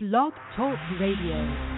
Blog Talk Radio.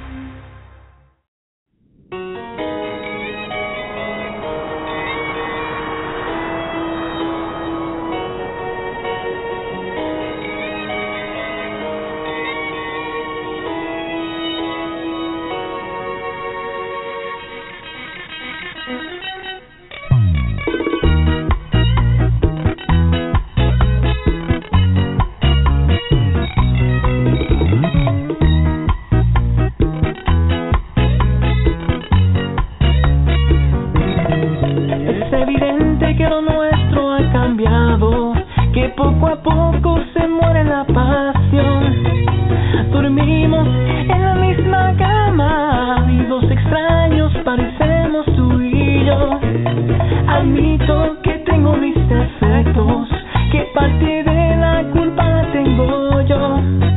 door.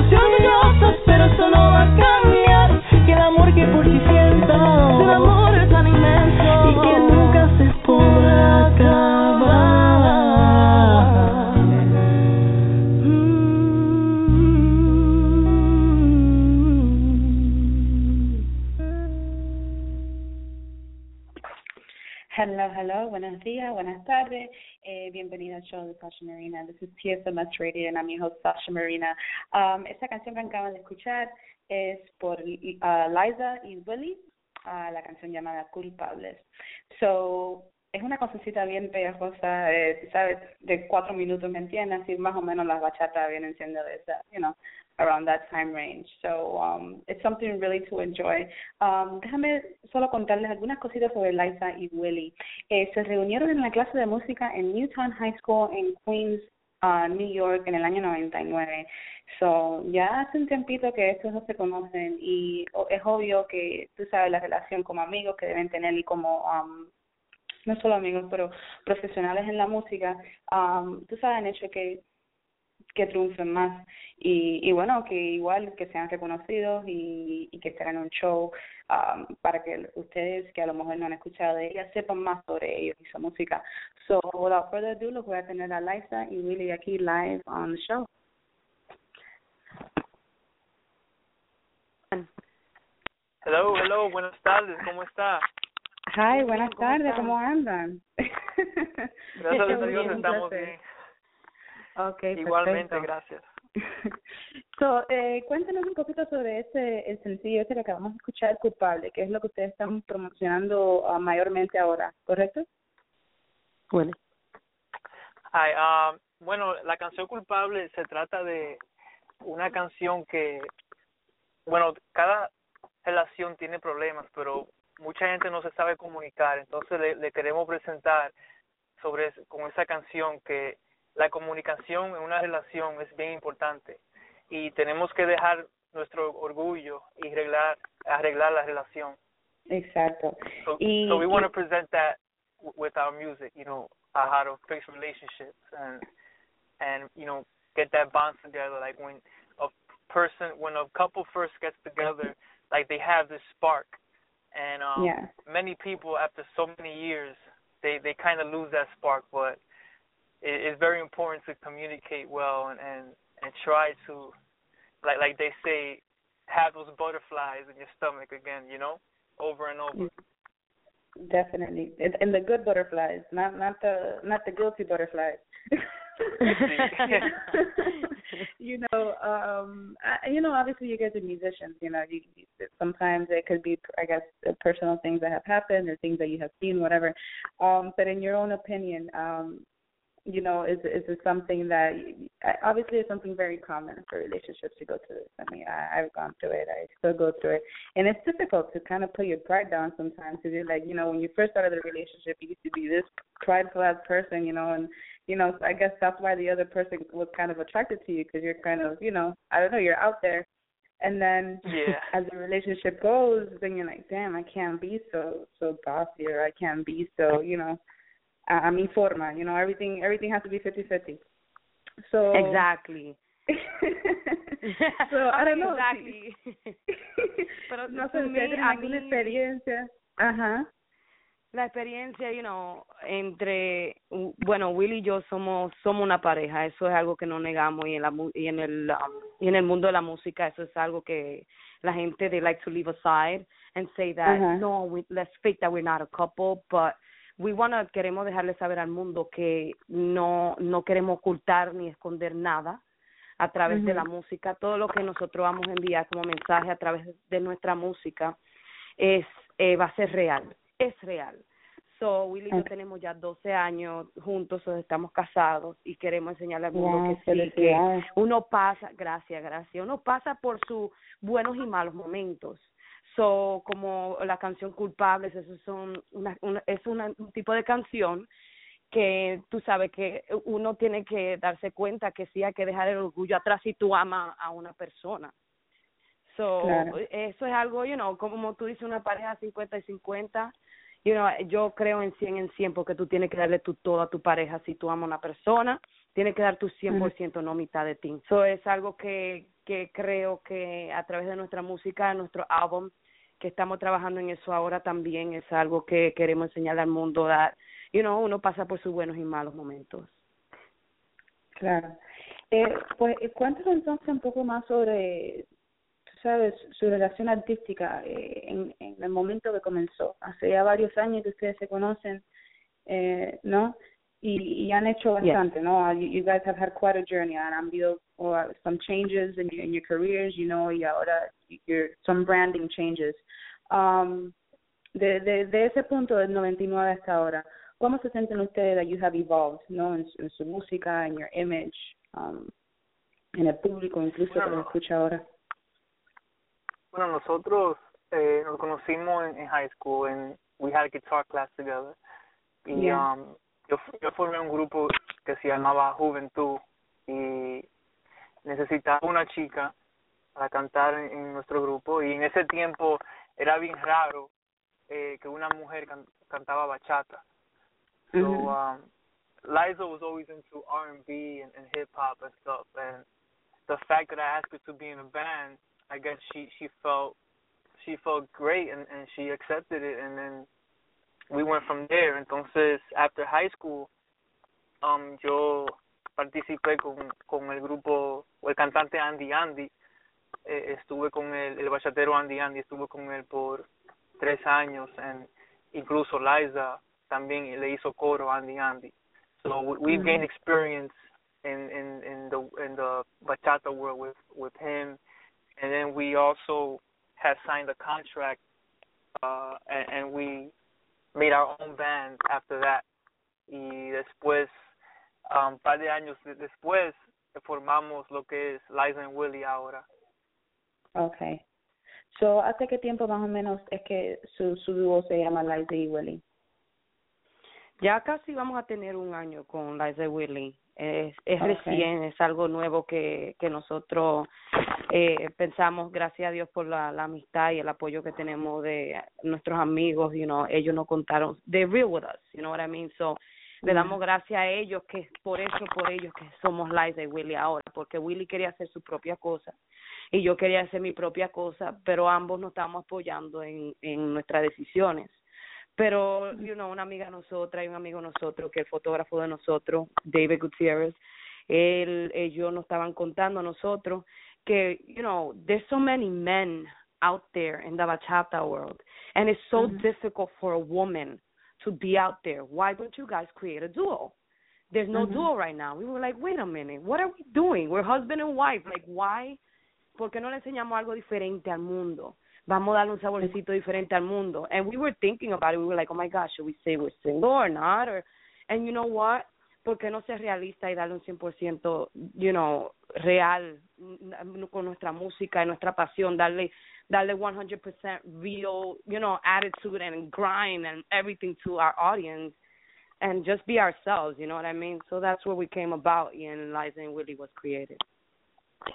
Somos orgullosos, pero eso no va a cambiar. Que el amor que por ti siento, el amor es tan inmenso y que nunca se podrá acabar. Hello, hello, buenos días, buenas tardes bienvenida al show de Sasha Marina. This is TSMS Radio and I'm your host Sasha Marina. Um, esta canción que acaban de escuchar es por uh, Liza y Willy, uh, la canción llamada Culpables. So, es una cosecita bien pegajosa, eh, ¿sabes? De cuatro minutos, ¿me entiendes? Así más o menos las bachatas vienen siendo de esa, you know, around that time range. So um, it's something really to enjoy. Um, déjame solo contarles algunas cositas sobre Liza y Willy. Eh, se reunieron en la clase de música en Newtown High School en Queens, uh, New York, en el año 99. So, ya hace un tiempito que estos dos se conocen y es obvio que tú sabes la relación como amigos que deben tener y como um, no solo amigos, pero profesionales en la música, um, tú sabes, han hecho que que triunfen más y, y bueno que igual que sean reconocidos y, y que estén en un show um, para que ustedes que a lo mejor no han escuchado de ella sepan más sobre ellos y su música so without further ado los voy a tener a Liza y Willy aquí live on the show Hello, hello, buenas tardes, ¿cómo está? Hi, buenas tardes, ¿cómo andan? Gracias a Dios estamos bien. Okay, Igualmente, gracias. So, eh, cuéntanos un poquito sobre ese el sencillo ese que acabamos de escuchar, Culpable, que es lo que ustedes están promocionando uh, mayormente ahora, ¿correcto? Bueno. Hi, uh, bueno, la canción Culpable se trata de una canción que, bueno, cada relación tiene problemas, pero mucha gente no se sabe comunicar, entonces le, le queremos presentar sobre con esa canción que la comunicación en una relación es bien importante y tenemos que dejar nuestro orgullo y arreglar arreglar la relación. Exacto. So, y, so we want to present that with our music, you know, how to fix relationships and and you know get that bond together. Like when a person, when a couple first gets together, like they have this spark, and um, yeah. many people after so many years, they they kind of lose that spark, but it, it's very important to communicate well and and and try to like like they say have those butterflies in your stomach again you know over and over. Definitely. And, and the good butterflies not not the not the guilty butterflies. You know um I, you know obviously you guys are musicians you know you, you sometimes it could be i guess personal things that have happened or things that you have seen whatever. Um but in your own opinion um you know, is is it something that obviously it's something very common for relationships to go through this. I mean, I, I've gone through it. I still go through it, and it's difficult to kind of put your pride down sometimes because you're like, you know, when you first started the relationship, you used to be this prideful ass person, you know, and you know, I guess that's why the other person was kind of attracted to you because you're kind of, you know, I don't know, you're out there. And then yeah. as the relationship goes, then you're like, damn, I can't be so so bossy or I can't be so, you know, a, a mi forma. You know, everything everything has to be fifty fifty. So exactly. so I don't know. Exactly. Pero no sé, ¿ustedes tienen alguna experiencia? Ajá. La experiencia, you know, entre bueno, Willie y yo somos somos una pareja, eso es algo que no negamos y en la y en el um, y en el mundo de la música eso es algo que la gente they like to leave aside and say that uh-huh. no, we, let's fake that we're not a couple, but we wanna, queremos dejarle saber al mundo que no no queremos ocultar ni esconder nada a través uh -huh. de la música. Todo lo que nosotros vamos a enviar como mensaje a través de nuestra música es eh, va a ser real es real. So Willy y yo tenemos ya 12 años juntos o estamos casados y queremos enseñarle al mundo wow, que sí que uno pasa gracias gracias uno pasa por sus buenos y malos momentos So, como la canción Culpables, eso son una, una, es una, un tipo de canción que tú sabes que uno tiene que darse cuenta que sí hay que dejar el orgullo atrás si tú amas a una persona. So, claro. eso es algo, you know, como tú dices, una pareja 50 y 50, you know, yo creo en 100 en 100 porque tú tienes que darle tu todo a tu pareja si tú amas a una persona, tienes que dar tu 100%, por ciento, no mitad de ti. Eso es algo que que creo que a través de nuestra música, de nuestro álbum, que estamos trabajando en eso ahora también es algo que queremos enseñarle al mundo that you know uno pasa por sus buenos y malos momentos. Claro. Eh, pues cuéntanos entonces un poco más sobre tú sabes su relación artística eh, en, en el momento que comenzó. Hace ya varios años que ustedes se conocen eh, no y, y han hecho bastante yes. no you, you guys have had quite a journey and han habido or some changes in your, in your careers you know y ahora your some branding changes um de, de, de ese punto del 99 hasta ahora, ¿cómo se sienten ustedes that you have evolved, no, en, en su música, en your image, um, en el público, incluso bueno, que lo escucha ahora? Bueno, nosotros eh, nos conocimos en, en high school, and we had a guitar class together. Y Yeah. um, yo, yo formé un grupo que se llamaba Juventud, y necesitaba una chica para cantar en, nuestro grupo y en ese tiempo era bien raro eh, que una mujer cantaba bachata. So um, Liza was always into R&B and, and hip hop and stuff, and the fact that I asked her to be in a band, I guess she she felt she felt great and and she accepted it, and then we went from there. Entonces, after high school, um, yo participé con con el grupo o el cantante Andy Andy. Eh, estuve con el, el bachatero Andy Andy, estuve con él por tres años, and incluso Liza también le hizo coro a Andy Andy. So we've mm-hmm. gained experience in in in the in the bachata world with with him, and then we also had signed a contract, uh, and, and we made our own band after that. Y después, um, par de años después, formamos lo que es Liza and Willie ahora. Okay. So, ¿hace qué tiempo más o menos es que su, su dúo se llama Liza y Willie? Ya casi vamos a tener un año con Liza Willy. Es, es recién, es algo nuevo que, que nosotros eh, pensamos, gracias a Dios por la, la amistad y el apoyo que tenemos de nuestros amigos, you know, ellos nos contaron, they real with us, you know what I mean? So, le damos gracias a ellos que por eso, por ellos que somos Liza y Willy ahora, porque Willy quería hacer su propia cosa y yo quería hacer mi propia cosa, pero ambos nos estamos apoyando en, en nuestras decisiones. Pero you know una amiga nosotras y un amigo nosotros que el fotógrafo de nosotros David Gutierrez él ellos nos estaban contando a nosotros que you know there's so many men out there in the bachata world and it's so difficult for a woman to be out there why don't you guys create a duo there's no mm-hmm. duo right now we were like wait a minute what are we doing we're husband and wife like why ¿por qué no le enseñamos algo diferente al mundo? vamos a darle un saborcito diferente al mundo. And we were thinking about it. We were like, oh my gosh, should we say we're single or not? Or, and you know what? ¿Por qué no ser realista y darle un 100%, you know, real con nuestra música y nuestra pasión? Darle, darle 100% real, you know, attitude and grind and everything to our audience and just be ourselves, you know what I mean? So that's where we came about and Liza and Willie was created.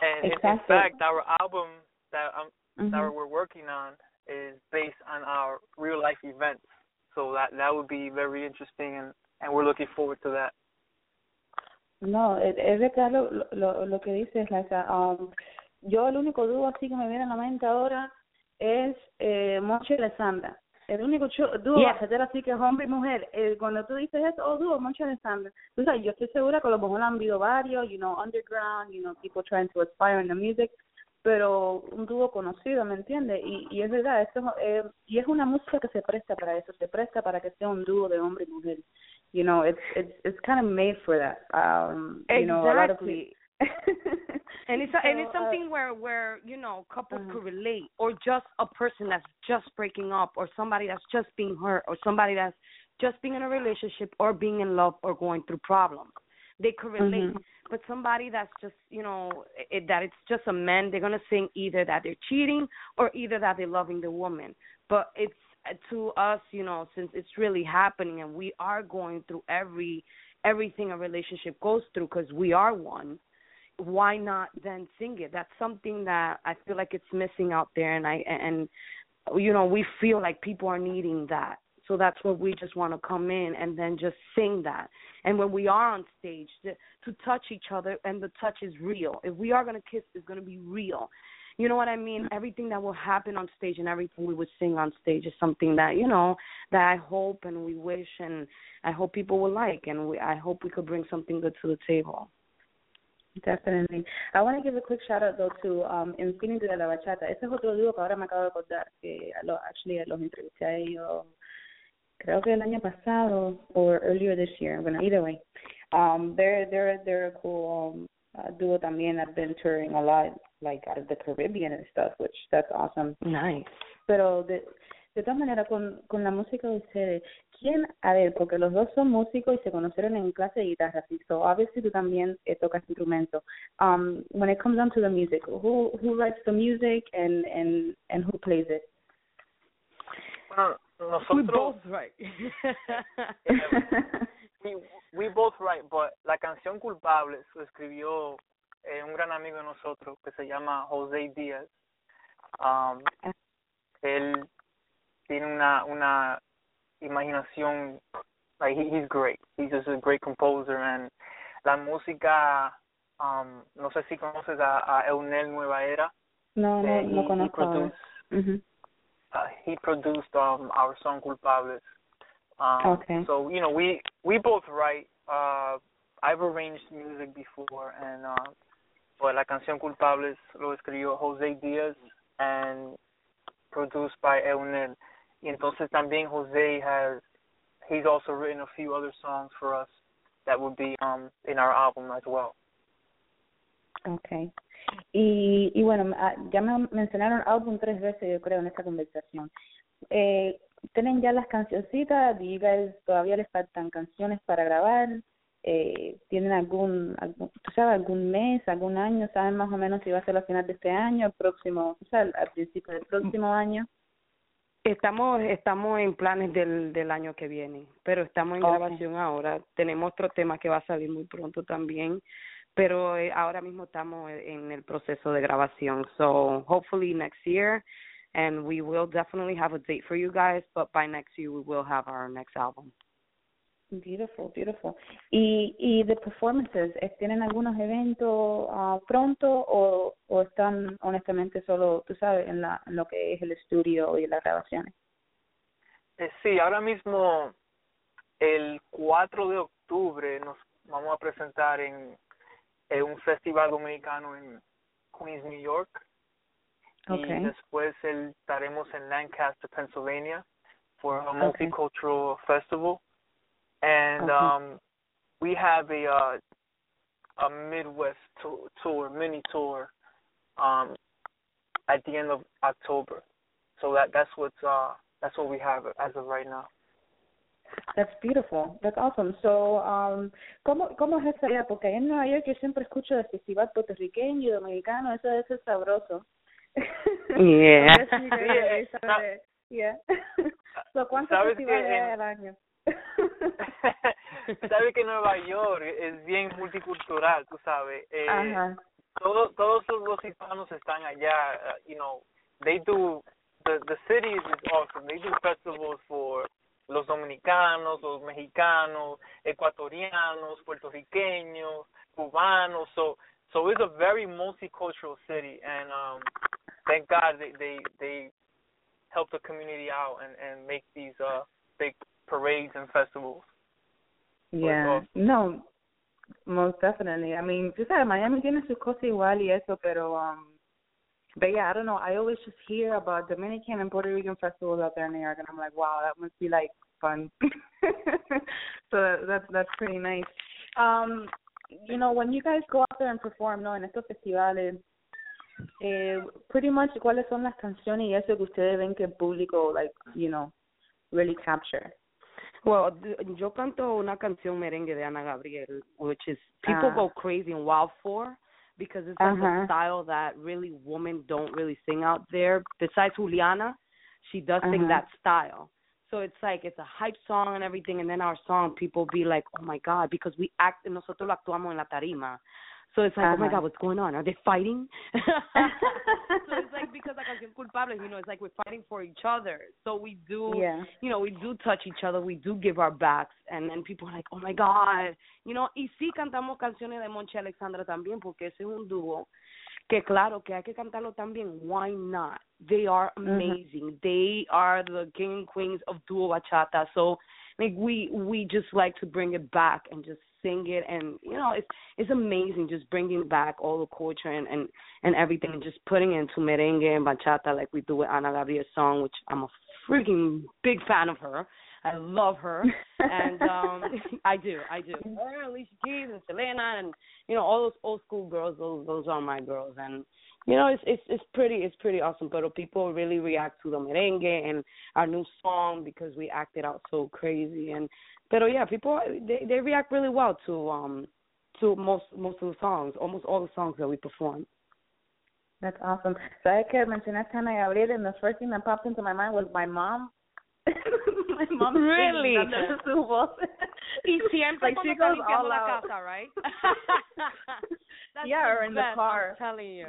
And exactly. in fact, our album that um, mm-hmm. that we're working on is based on our real life events. So that that would be very interesting, and and we're looking forward to that. No, es, es verdad lo, lo, lo que dices, Laisa. Um, yo el único dúo así que me viene a la mente ahora es eh, Moncho y Alessandra. El único dúo yeah. así que es hombre y mujer. Eh, cuando tú dices eso, oh, dúo, Moncho y Alessandra. Tú sabes, yo estoy segura que a lo mejor han habido varios, you know, underground, you know, people trying to aspire in the music pero un dúo conocido, ¿me entiendes? Y, y es verdad, esto, eh, y es una música que se presta para eso, se presta para que sea un dúo de hombre y mujer. You know, it's it's it's kind of made for that. Um, exactly. You know, a lot of people, and it's a, and it's uh, something uh, where where you know couples uh-huh. could relate, or just a person that's just breaking up, or somebody that's just being hurt, or somebody that's just being in a relationship, or being in love, or going through problems. They could relate. Mm-hmm but somebody that's just you know it, that it's just a man they're gonna sing either that they're cheating or either that they're loving the woman but it's to us you know since it's really happening and we are going through every everything a relationship goes through because we are one why not then sing it that's something that i feel like it's missing out there and i and you know we feel like people are needing that so that's where we just want to come in and then just sing that. And when we are on stage, to, to touch each other, and the touch is real. If we are going to kiss, it's going to be real. You know what I mean? Everything that will happen on stage and everything we would sing on stage is something that you know that I hope and we wish and I hope people will like, and we, I hope we could bring something good to the table. Definitely. I want to give a quick shout out though to um, Infinity de la Bachata. Ese es otro dúo que ahora me acabo de acordar que lo, actually los entrevisté a ellos creo que el año pasado or earlier this year. Bueno, either way, um, they're they're they're a cool um, uh, duo también. I've been touring a lot, like out of the Caribbean and stuff, which that's awesome. Nice. Pero de de todas maneras con con la música de ustedes, ¿quién? A ver, porque los dos son músicos y se conocieron en clase de guitarra, ¿sí? so obviously tú también eh, tocas instrumento. Um, when it comes down to the music, who who writes the music and and and who plays it? Well, nosotros we both right we we both write, but la canción Culpable lo escribió eh, un gran amigo de nosotros que se llama José Díaz. Um, él tiene una una imaginación like he, he's great. He's just a great composer and la música um no sé si conoces a, a Eunel Nueva Era. No, no, Eh, no he, he conozco. produced uh, he produced um our song Culpables. Um Okay. so you know we we both write uh I've arranged music before and uh but la canción Culpables lo escribió José Díaz and produced by Eunel. Y entonces también Jose has he's also written a few other songs for us that would be um in our album as well. Okay. Y, y bueno, ah, ya me mencionaron álbum tres veces, yo creo, en esta conversación. Eh, ¿Tienen ya las cancioncitas? ¿Y you guys todavía les faltan canciones para grabar? Eh, ¿Tienen algún, algún, tú sabes, algún mes, algún año? ¿Saben más o menos si va a ser a final de este año, el próximo, o sea, al, al principio del próximo año? Estamos estamos en planes del del año que viene, pero estamos en Okay. grabación ahora. Tenemos otro tema que va a salir muy pronto también, pero eh, ahora mismo estamos en el proceso de grabación. So hopefully next year, and we will definitely have a date for you guys. But by next year, we will have our next album. Beautiful, beautiful. Y, y de performances, ¿eh, ¿tienen algunos eventos ah, pronto o, o están honestamente solo, tú sabes, en, la, en lo que es el estudio y las grabaciones? Eh, sí, ahora mismo el 4 de octubre nos vamos a presentar en, en un festival dominicano en Queens, New York. Okay. Y después el- estaremos en Lancaster, Pennsylvania for a Okay. multicultural festival. And Okay. um we have a uh, a Midwest tour, tour, mini tour um at the end of October. So that that's what's uh that's what we have as of right now. That's beautiful. That's awesome. So, um, ¿cómo, ¿cómo es esa idea? Porque en Nueva York yo siempre escucho del festival puertorriqueño y dominicano, eso debe ser sabroso. Yeah. Yeah, are based on it. Yeah. so, ¿cuántos ¿Sabes que festivales hay al año? sabes que Nueva York es bien multicultural, tú sabes. Eh, Ajá. todo, todos los hispanos están allá. Uh, you know, they do the the city is awesome. They do festivals for los dominicanos, los mexicanos, ecuatorianos, puertorriqueños, cubanos. So so it's a very multicultural city, and um, thank God they they they help the community out and and make these uh big parades and festivals. Yeah, no, most definitely. I mean, tú sabes, Miami tiene sus cosas igual y eso, pero, um, but yeah, I don't know. I always just hear about Dominican and Puerto Rican festivals out there in New York, and I'm like, wow, that must be like fun. so that, that's that's pretty nice. Um, you know, when you guys go out there and perform, no, en estos festivales, eh, pretty much, ¿cuáles son las canciones y eso que ustedes ven que el público, like, you know, really capture? Well, yo canto una canción merengue de Ana Gabriel, which is people Ah. go crazy and wild for because it's like Uh-huh. a style that really women don't really sing out there. Besides Juliana, she does sing Uh-huh. that style. So it's like it's a hype song and everything, and then our song, people be like, "Oh my God," because we act, nosotros lo actuamos en la tarima. So it's like, "Oh my Uh-huh. God, what's going on? Are they fighting?" so it's like because la canción culpable, you know, it's like we're fighting for each other. So we do Yeah. you know, we do touch each other, we do give our backs, and then people are like, oh my God, you know, y sí cantamos canciones de Monchy Alexandra también, porque ese es un dúo que claro que hay que cantarlo también, why not? They are amazing. They are the king and queens of duo bachata, so like we we just like to bring it back and just sing it. And you know it's it's amazing just bringing back all the culture and and and everything and just putting it into merengue and bachata like we do with Ana Gabriel's song which I'm a freaking big fan of her I love her. And um I do I do. Her Alicia Keys and Selena and you know all those old school girls those those are my girls. And you know it's it's it's pretty it's pretty awesome. But people really react to the merengue and our new song because we acted out so crazy. And but yeah people they they react really well to um to most most of the songs almost all the songs that we perform. That's awesome. Sabes que mencionaste a Ana Gabriel, and the first thing that popped into my mind was my mom. my mom Really? singing, dándole su. Y siempre like she goes all out. casa, right? Yeah, or in the car. I'm telling you.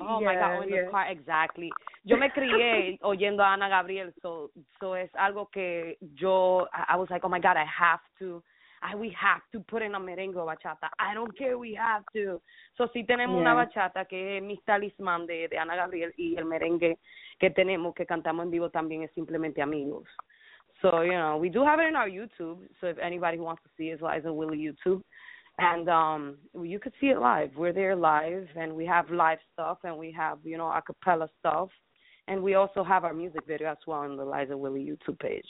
Oh my God, in yeah. the car, exactly. Yo me crié oyendo a Ana Gabriel, so so es algo que yo I was like, oh my God, I have to. I, we have to put in a merengue bachata. I don't care, we have to. So sí tenemos una Yeah. bachata que es mi talismán de, de Ana Gabriel y el merengue que tenemos que cantamos en vivo también es simplemente amigos. So, you know, we do have it in our YouTube. So if anybody who wants to see it, it's Liza Willie YouTube. And um you could see it live. We're there live and we have live stuff and we have, you know, a cappella stuff. And we also have our music video as well on the Liza Willie YouTube page.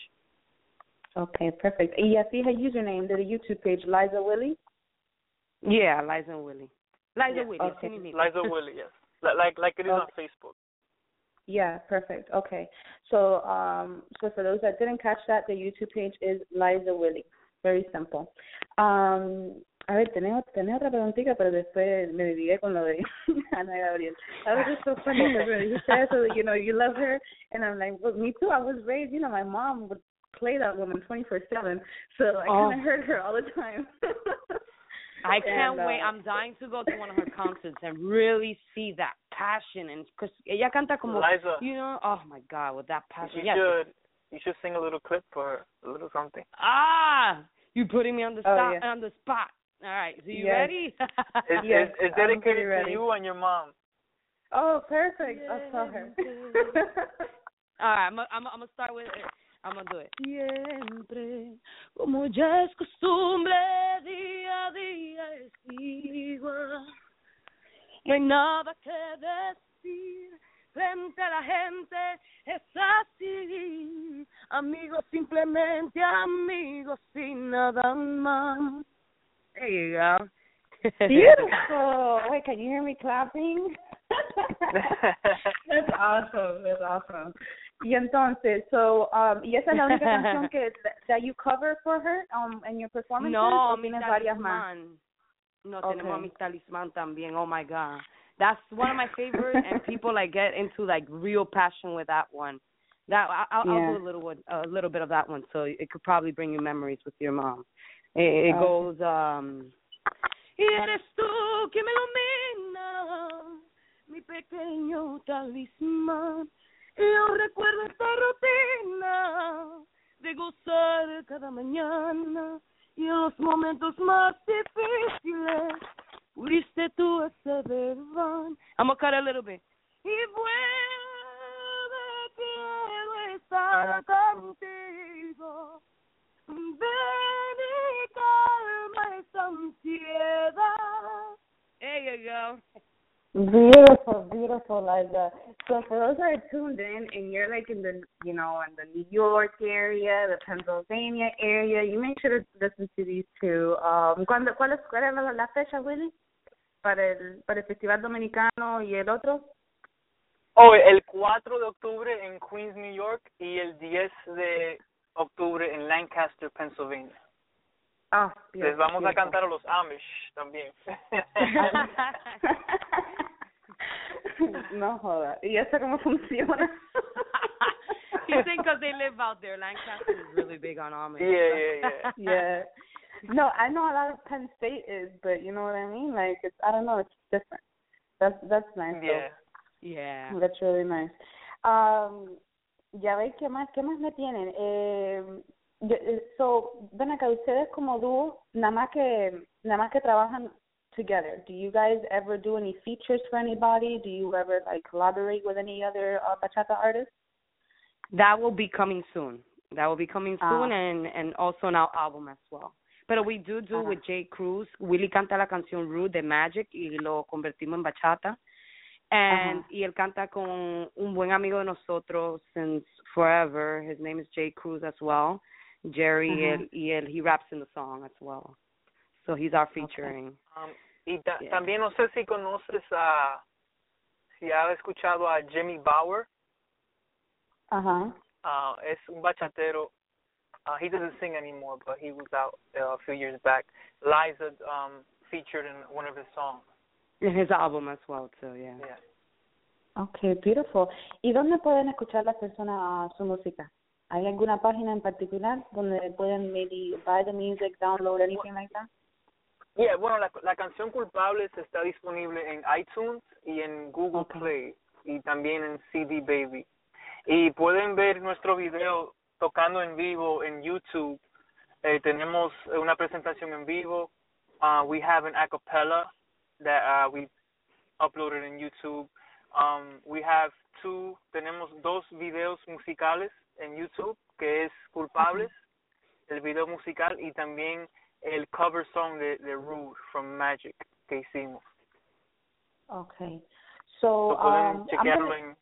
Okay, perfect. Y así es el username de la YouTube page, Liza Willie. Yeah, Liza Willie. Liza Yeah. Willie, Okay. así. Liza Willie, yes. Like like, like it is on Facebook. Yeah, perfect. Okay. So, um, so for those that didn't catch that, the YouTube page is Liza Willie. Very simple. Um, a ver, tenemos, tenemos otra preguntita, pero después me dediqué con lo de Ana Gabriel. That was just so funny because when you said so, you know, you love her, and I'm like, well, me too. I was raised, you know, my mom would play that woman 24/7, so I Oh. kind of heard her all the time. I can't And, wait. uh, I'm dying to go to one of her concerts and really see that passion and because ella canta como Liza, you know, oh my god, with that passion. you Yes. should you should sing a little clip for her, a little something. Ah, you putting me on the Oh, spot. yeah. On the spot. All right, so you Yes. ready? It's, Yes, it's, it's I'm dedicated to you and your mom. oh, perfect. I'll tell her. All right, I'm gonna I'm I'm start with it. I'm gonna do it. Siempre, como ya es costumbre, día a día es igual. No hay nada que decir frente a la gente, es así. Amigos, simplemente amigos sin nada más. There you go. Beautiful. Wait, can you hear me clapping? That's awesome. That's awesome. Y entonces, so, um, y esa es la única canción que that you cover for her um in your performances No, mi varias más? No, tenemos Okay. mi talismán también. Oh my god. That's one of my favorites and people like get into like real passion with that one. That I'll, I'll do a little one, a little bit of that one so it could probably bring you memories with your mom. It, it Okay. goes um Y eres tú que me ilumina, mi pequeño talismán. Y yo recuerdo esta rutina de gozar cada mañana y en los momentos más difíciles pudiste tú ese van. I'm gonna cut a little bit. Y vuelve, quiero estar contigo. Ven y calma esa ansiedad. There you go. Beautiful, beautiful, Liza. So for those that are tuned in and you're like in the, you know, in the New York area, the Pennsylvania area, you make sure to listen to these two. Um, ¿cuándo, ¿Cuál es cuál es la, fecha, Willie? Para el, para el Festival Dominicano y el otro. Oh, el 4 de octubre en Queens, New York y el 10 de octubre en Lancaster, Pennsylvania. Ah, Les vamos a cantar a los Amish también. no joda. ¿Y eso cómo funciona? you think because they live out there, Lancaster is really big on Amish. Yeah, yeah, yeah. yeah. No, I know a lot of Penn State is, but you know what I mean? Like it's I don't know, it's different. That's that's nice. though. Yeah. Yeah. That's really nice. Um, ya veis qué más, qué más me tienen. Eh, yo- eh, so, ven acá, ustedes como dúo, nada más que, nada más que trabajan together. Do you guys ever do any features for anybody? Do you ever like collaborate with any other uh, bachata artists? That will be coming soon. That will be coming Ah. soon and and also an al- album as well. Pero we do do Ajá. with Jay Cruz. Willie canta la canción Rude de Magic y lo convertimos en bachata. And Ajá. y él canta con un buen amigo de nosotros since forever. His name is Jay Cruz as well. Jerry y él, y él he raps in the song as well. So he's our featuring. Um, y ta- Yeah. también no sé si conoces a, si has escuchado a Jimmy Bauer. Ajá. Uh, es un bachatero. Uh, he doesn't sing anymore, but he was out uh, a few years back. Liza um, featured in one of his songs. In his album as well too, yeah. Yeah. Okay, beautiful. ¿Y dónde pueden escuchar las personas uh, su música? ¿Hay alguna página en particular donde pueden maybe buy the music, download, anything like that? Yeah, bueno, la, la canción Culpables está disponible en iTunes y en Google Okay. Play y también en CD Baby. Y pueden ver nuestro video tocando en vivo en YouTube. Eh, tenemos una presentación en vivo. Uh, we have an acapella that uh, we uploaded in YouTube. Um, we have two, tenemos dos videos musicales en YouTube, que es Culpables, el video musical, y también el cover song de, de Rude from Magic que hicimos. Okay. So, So um, I'm chequearlo gonna, en...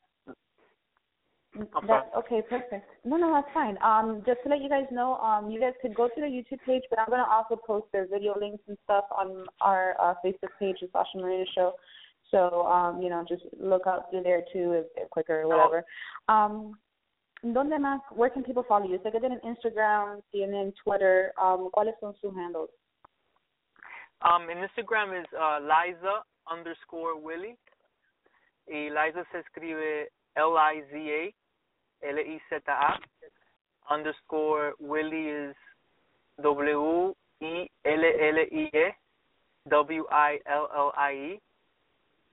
That, okay, perfect. No, no, that's fine. Um, just to let you guys know, um, you guys could go to the YouTube page, but I'm gonna also post their video links and stuff on our uh, Facebook page, the Sasha Marina Show. So, um, you know, just look out through there too, if, if quicker or whatever. Um, ¿Dónde más? Where can people follow you? Sé que tienen Instagram, tienen Twitter. Um, ¿Cuáles son sus handles? Um, Instagram es uh, Liza underscore Willie. Y Liza se escribe L-I-Z-A, L-I-Z-A. Underscore Willie is W-E-L-L-I-E, W-I-L-L-I-E.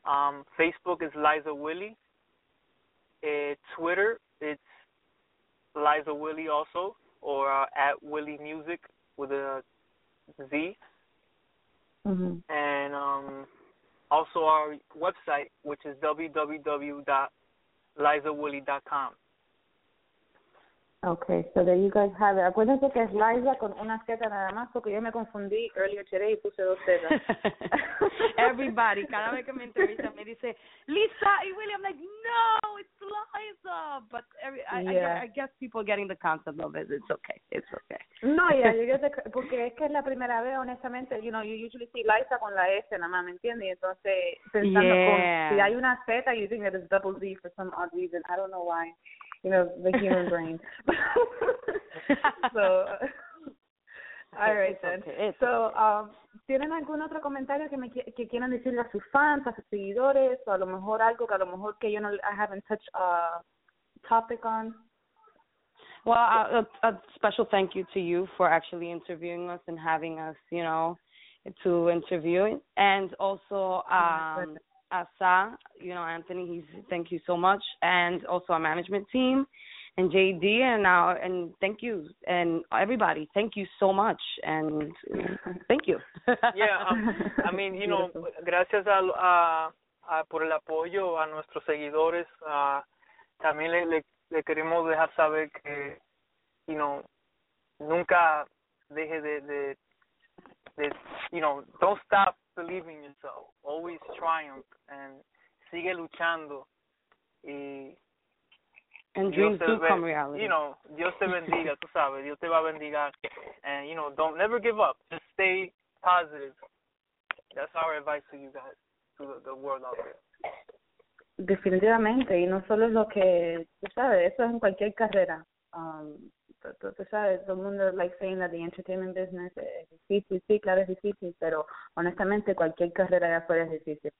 Um, Facebook is Liza Willie. Uh, Twitter, it's Liza Willie also, or uh, at Willie Music with a Z. Mm-hmm. and um, also our website, which is www.lizawilly.com. Okay, so there you guys have it. Acuérdense que es Liza con una Z nada más, porque yo me confundí earlier today y puse dos Z. Everybody, cada vez que me entrevistan me dice Lisa y William, like no, it's Liza. But every, I, Yeah. I, I guess people getting the concept of it. It's okay. It's okay. No, ya, yo ya sé que- porque es que es la primera vez, honestamente, you know, you usually see Liza con la S nada más, ¿me entiendes? Y entonces, pensando Yeah. con, si hay una Z, you think that it's double Z for some odd reason. I don't know why. You know, the human brain. so, all right then. okay, So, um, ¿tienen algún otro comentario que me que quieran decirle a sus fans, a sus seguidores, o a lo mejor algo que a lo mejor que yo no I haven't touched a topic on? Well, a, a, a special thank you to you for actually interviewing us and having us, you know, to interview. And also, um, Asa, you know, Anthony, he's thank you so much, and also our management team, and JD, and our and thank you, and everybody, thank you so much, and thank you. Yeah, um, I mean, you know, gracias a, a, a por el apoyo a nuestros seguidores. ah, también le, le, le queremos dejar saber que, you know, nunca deje de, de, de, you know, don't stop believing in yourself. Always triumph and sigue luchando y and dreams do come reality. You know, Dios te bendiga, tú sabes, Dios te va a bendigar. And, you know, don't never give up. Just stay positive. That's our advice to you guys, to the, the world out there. Definitivamente, y no solo es lo que, tú sabes, eso es en cualquier carrera. Um, tú, tú- tú sabes, todo el mundo like saying that the entertainment business es difícil, sí, claro es difícil, pero honestamente cualquier carrera de afuera es difícil.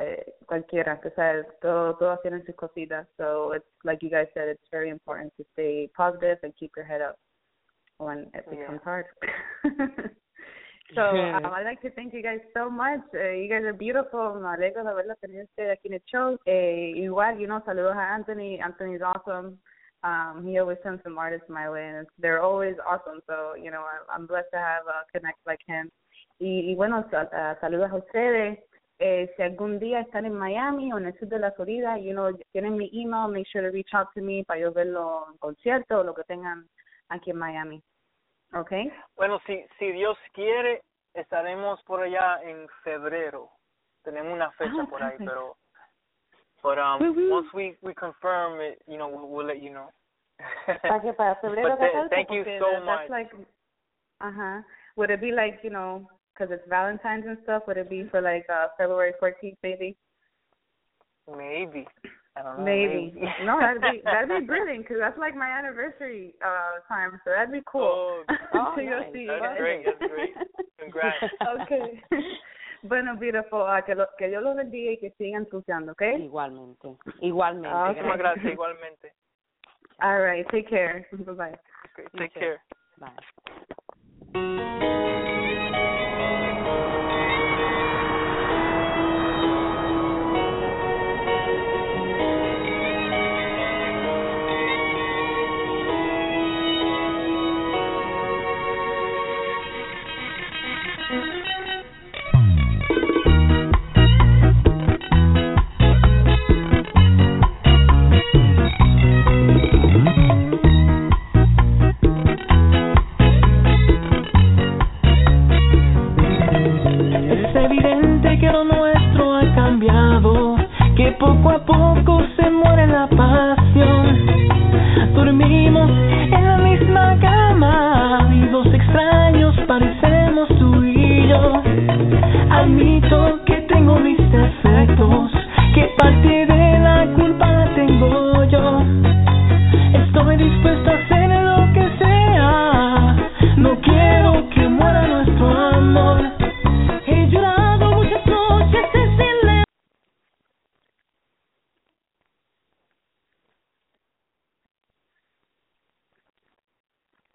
Eh, cualquiera, tú sabes, todo, todas tienen sus cositas. So it's like you guys said, it's very important to stay positive and keep your head up when it Yeah. becomes hard. So um, I'd like to thank you guys so much. Uh, you guys are beautiful. Me alegro de haberla tenido usted aquí en el show. Eh, igual, you know, saludos a Anthony. Anthony's awesome. Um, he always sends some artists my way, and they're always awesome. So, you know, I, I'm blessed to have a connect like him. Y, y bueno, sal- uh, saludos a ustedes. Eh, si algún día están en Miami o en el sur de la Florida, you know, tienen mi email, make sure to reach out to me para yo verlo en concierto o lo que tengan aquí en Miami. Okay? Bueno, si, si Dios quiere, estaremos por allá en febrero. Tenemos una fecha Ah, por ahí, pero but um Woo-hoo. once we we confirm it, you know, we'll, we'll let you know. para que para febrero But th- thank you so that- much. that's like uh-huh would it be like you know because it's valentine's and stuff would it be for like uh february 14th maybe Maybe. I don't know. maybe no that'd be that'd be brilliant because that's like my anniversary uh time so that'd be cool Oh, Oh, go nice. see That's great, that's great. Congrats. okay bueno, beautiful. Uh, que, lo, que Dios los bendiga y que sigan ensuciando, ¿ok? Igualmente. Igualmente. Ah, oh. Muchas gracias, igualmente. All right. Take care. Bye-bye. Okay, take, take care. care. Bye.